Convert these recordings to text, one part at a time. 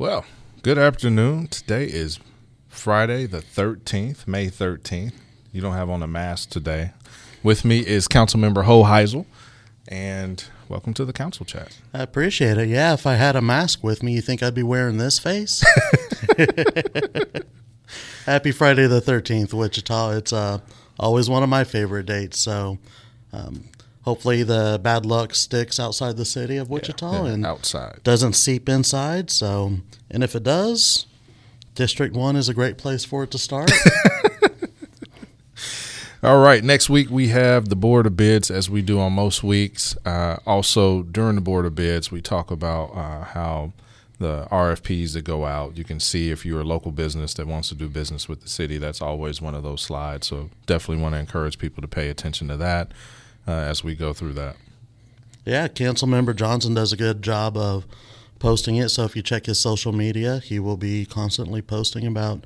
Well, good afternoon. Today is Friday, the 13th, May 13th. You don't have on a mask today. With me is Councilmember Ho Heisel, and welcome to the council chat. I appreciate it. Yeah, if I had a mask with me, you think I'd be wearing this face? Happy Friday the 13th, Wichita. It's uh, always one of my favorite dates. So um, hopefully the bad luck sticks outside the city of Wichita Yeah, and outside. doesn't seep inside. So, and if it does, District 1 is a great place for it to start. All right. Next week we have the board of bids, as we do on most weeks. Uh, also, during the board of bids, we talk about uh, how the RFPs that go out. You can see if you're a local business that wants to do business with the city. That's always one of those slides. So definitely want to encourage people to pay attention to that uh, as we go through that. Yeah, Council Member Johnson does a good job of posting it. So if you check his social media, he will be constantly posting about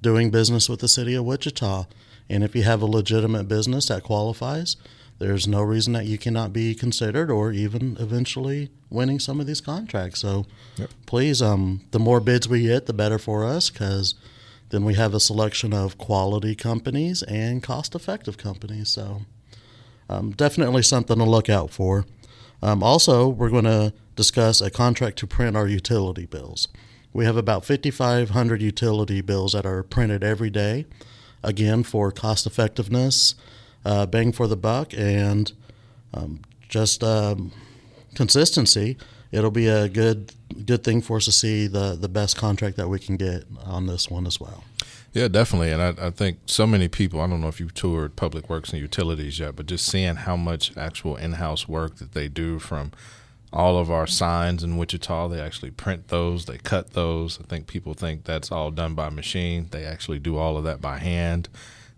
doing business with the city of Wichita. And if you have a legitimate business that qualifies, there's no reason that you cannot be considered or even eventually winning some of these contracts. So Yep. please, um, the more bids we get, the better for us because then we have a selection of quality companies and cost effective companies. So um, definitely something to look out for. Um, also, we're going to discuss a contract to print our utility bills. We have about 5,500 utility bills that are printed every day, again, for cost effectiveness, uh, bang for the buck, and um, just um, consistency. It'll be a good good thing for us to see the, the best contract that we can get on this one as well. Yeah, definitely. And I, I think so many people, I don't know if you've toured Public Works and Utilities yet, but just seeing how much actual in house work that they do from all of our signs in Wichita, they actually print those, they cut those. I think people think that's all done by machine. They actually do all of that by hand.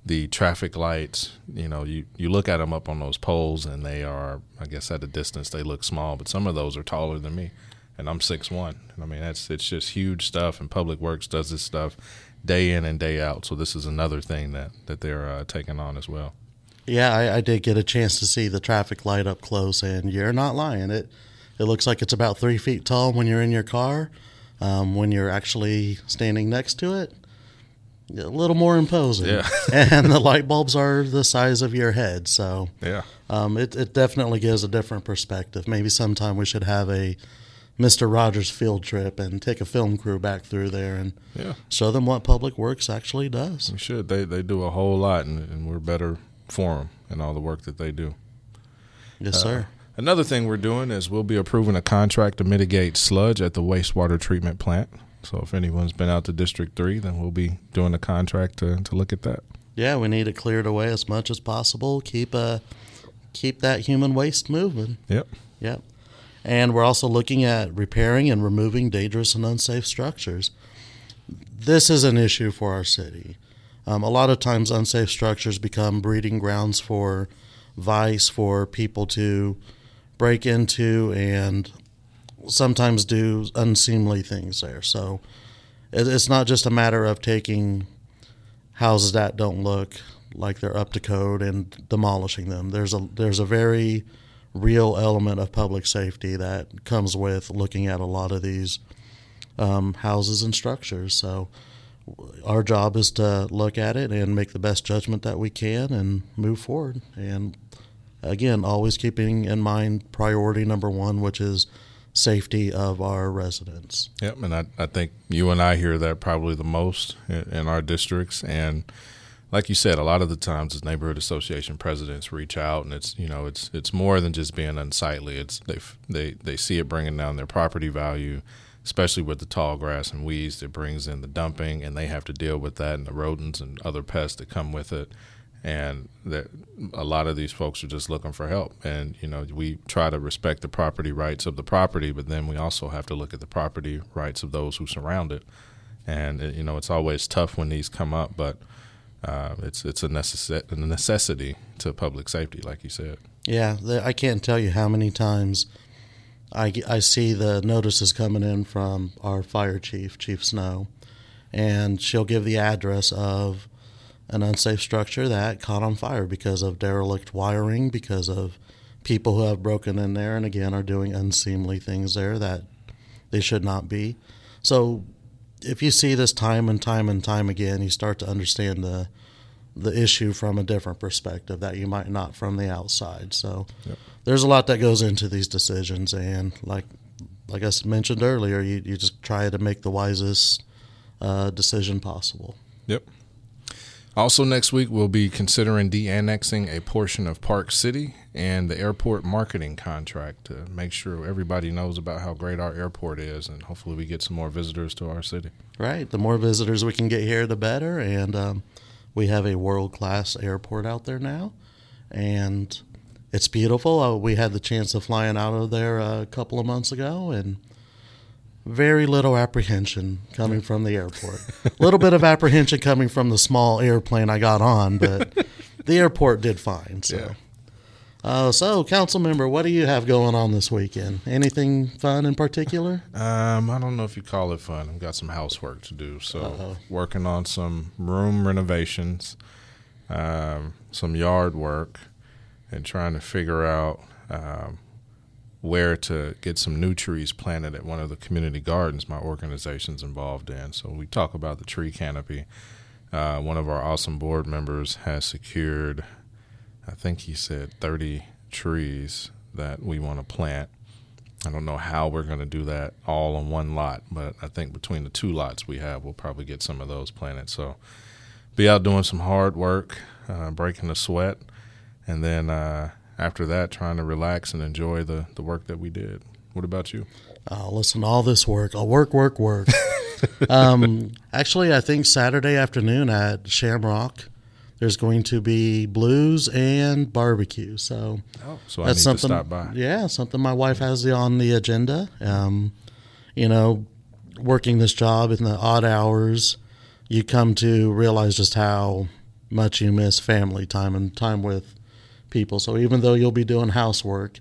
The traffic lights, you know, you, you look at them up on those poles and they are, I guess at a distance, they look small, but some of those are taller than me. And I'm six one. I mean, that's it's just huge stuff. And Public Works does this stuff day in and day out. So this is another thing that that they're uh, taking on as well. Yeah, I, I did get a chance to see the traffic light up close, and you're not lying. It it looks like it's about three feet tall when you're in your car. Um, when you're actually standing next to it, a little more imposing. Yeah. and the light bulbs are the size of your head, so Yeah, um, it it definitely gives a different perspective. Maybe sometime we should have a Mister Rogers field trip and take a film crew back through there and yeah, show them what Public Works actually does. we should. They they do a whole lot, and, and we're better for them and all the work that they do. Yes, sir. Another thing we're doing is we'll be approving a contract to mitigate sludge at the wastewater treatment plant. So if anyone's been out to District Three, then we'll be doing a contract to to look at that. Yeah, we need to clear it cleared away as much as possible. Keep uh, keep that human waste moving. Yep. Yep. And we're also looking at repairing and removing dangerous and unsafe structures. This is an issue for our city. Um, a lot of times, unsafe structures become breeding grounds for vice, for people to break into and sometimes do unseemly things there. So it's not just a matter of taking houses that don't look like they're up to code and demolishing them. There's a there's a very real element of public safety that comes with looking at a lot of these um, houses and structures. So our job is to look at it and make the best judgment that we can and move forward. And again, always keeping in mind priority number one, which is safety of our residents. Yep, and I, I think you and I hear that probably the most in, in our districts. And like you said, a lot of the times as neighborhood association presidents reach out, and it's you know it's it's more than just being unsightly. It's they they they see it bringing down their property value, especially with the tall grass and weeds that brings in the dumping, and they have to deal with that and the rodents and other pests that come with it. And that a lot of these folks are just looking for help. And you know, we try to respect the property rights of the property, but then we also have to look at the property rights of those who surround it. And you know, it's always tough when these come up, but uh, it's it's a, necess- a necessity to public safety, like you said. Yeah, I can't tell you how many times I, I see the notices coming in from our fire chief, Chief Snow, and she'll give the address of an unsafe structure that caught on fire because of derelict wiring, because of people who have broken in there and again are doing unseemly things there that they should not be. So if you see this time and time and time again, you start to understand the the issue from a different perspective that you might not from the outside. So Yep. there's a lot that goes into these decisions, and like like I mentioned earlier, you you just try to make the wisest uh, decision possible. Yep. Also, next week we'll be considering de-annexing a portion of Park City and the airport marketing contract to make sure everybody knows about how great our airport is, and hopefully we get some more visitors to our city. Right. The more visitors we can get here, the better. And um, we have a world class airport out there now, and it's beautiful. Uh, we had the chance of flying out of there a couple of months ago, and very little apprehension coming from the airport. A little bit of apprehension coming from the small airplane I got on, but the airport did fine. So. Yeah. Uh, so, council member, what do you have going on this weekend? Anything fun in particular? Um, I don't know if you call it fun. I've got some housework to do, so Uh-oh. working on some room renovations, um, some yard work, and trying to figure out um, where to get some new trees planted at one of the community gardens my organization's involved in. So we talk about the tree canopy. Uh, one of our awesome board members has secured, I think he said, 30 trees that we want to plant. I don't know how we're going to do that all on one lot, but I think between the two lots we have, we'll probably get some of those planted. So be out doing some hard work, uh, breaking the sweat, and then uh, after that, trying to relax and enjoy the, the work that we did. What about you? Oh, listen, all this work, I'll work, work, work. um, actually, I think Saturday afternoon at Shamrock, there's going to be blues and barbecue. So Oh, so I that's need something. to stop by. Yeah, something my wife has on the agenda. Um, you know, working this job in the odd hours, you come to realize just how much you miss family time and time with people. So even though you'll be doing housework,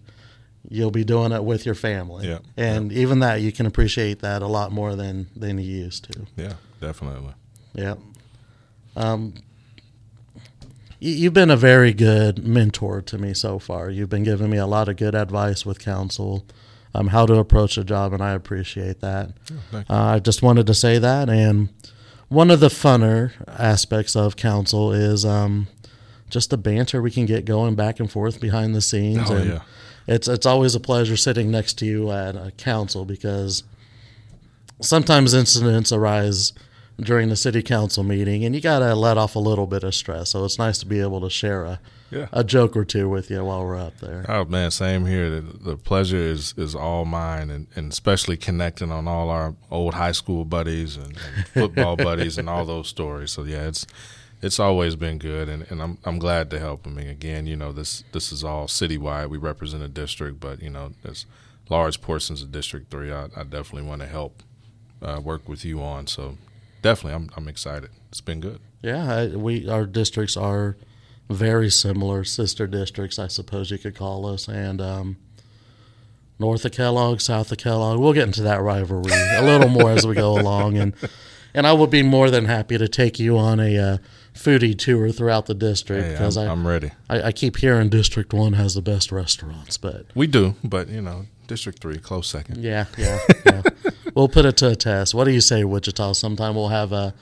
you'll be doing it with your family. Yeah. And even that, you can appreciate that a lot more than than you used to. Yeah, definitely. Yeah. Um, you've been a very good mentor to me so far. You've been giving me a lot of good advice with counsel, um, how to approach a job, and I appreciate that. thank Uh, I just wanted to say that. And one of the funner aspects of counsel is um, just the banter we can get going back and forth behind the scenes. Oh, and yeah. It's it's always a pleasure sitting next to you at a council because sometimes incidents arise during the city council meeting, and you got to let off a little bit of stress. So it's nice to be able to share a Yeah. a joke or two with you while we're up there. Oh man, same here. The, the pleasure is is all mine, and, and especially connecting on all our old high school buddies and, and football buddies and all those stories. So yeah, it's it's always been good, and, and I'm I'm glad to help. I mean, again, you know this this is all citywide. We represent a district, but you know there's large portions of District Three. I, I definitely want to help uh, work with you on. So definitely, I'm I'm excited. It's been good. Yeah, I, we our districts are very similar, sister districts, I suppose you could call us, and um, north of Kellogg, south of Kellogg. We'll get into that rivalry a little more as we go along, and and I will be more than happy to take you on a uh, foodie tour throughout the district Hey, because I'm, I'm ready. I I keep hearing District One has the best restaurants, but We do, but you know, District Three, close second. yeah, yeah, yeah. We'll put it to a test. What do you say, Wichita? Sometime we'll have a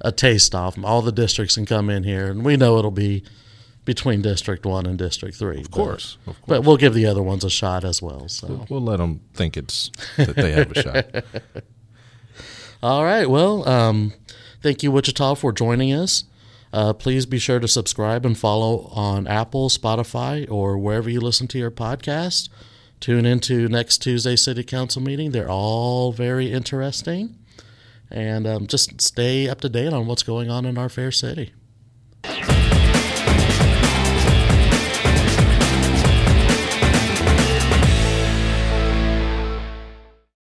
a taste off. All the districts can come in here, and we know it'll be between District One and District Three. Of course, of course. but we'll give the other ones a shot as well. So, We'll, we'll let them think it's that they have a shot. all right. Well, um, thank you, Wichita, for joining us. Uh, please be sure to subscribe and follow on Apple, Spotify, or wherever you listen to your podcast. Tune into next Tuesday City Council meeting. They're all very interesting. And um, just stay up to date on what's going on in our fair city.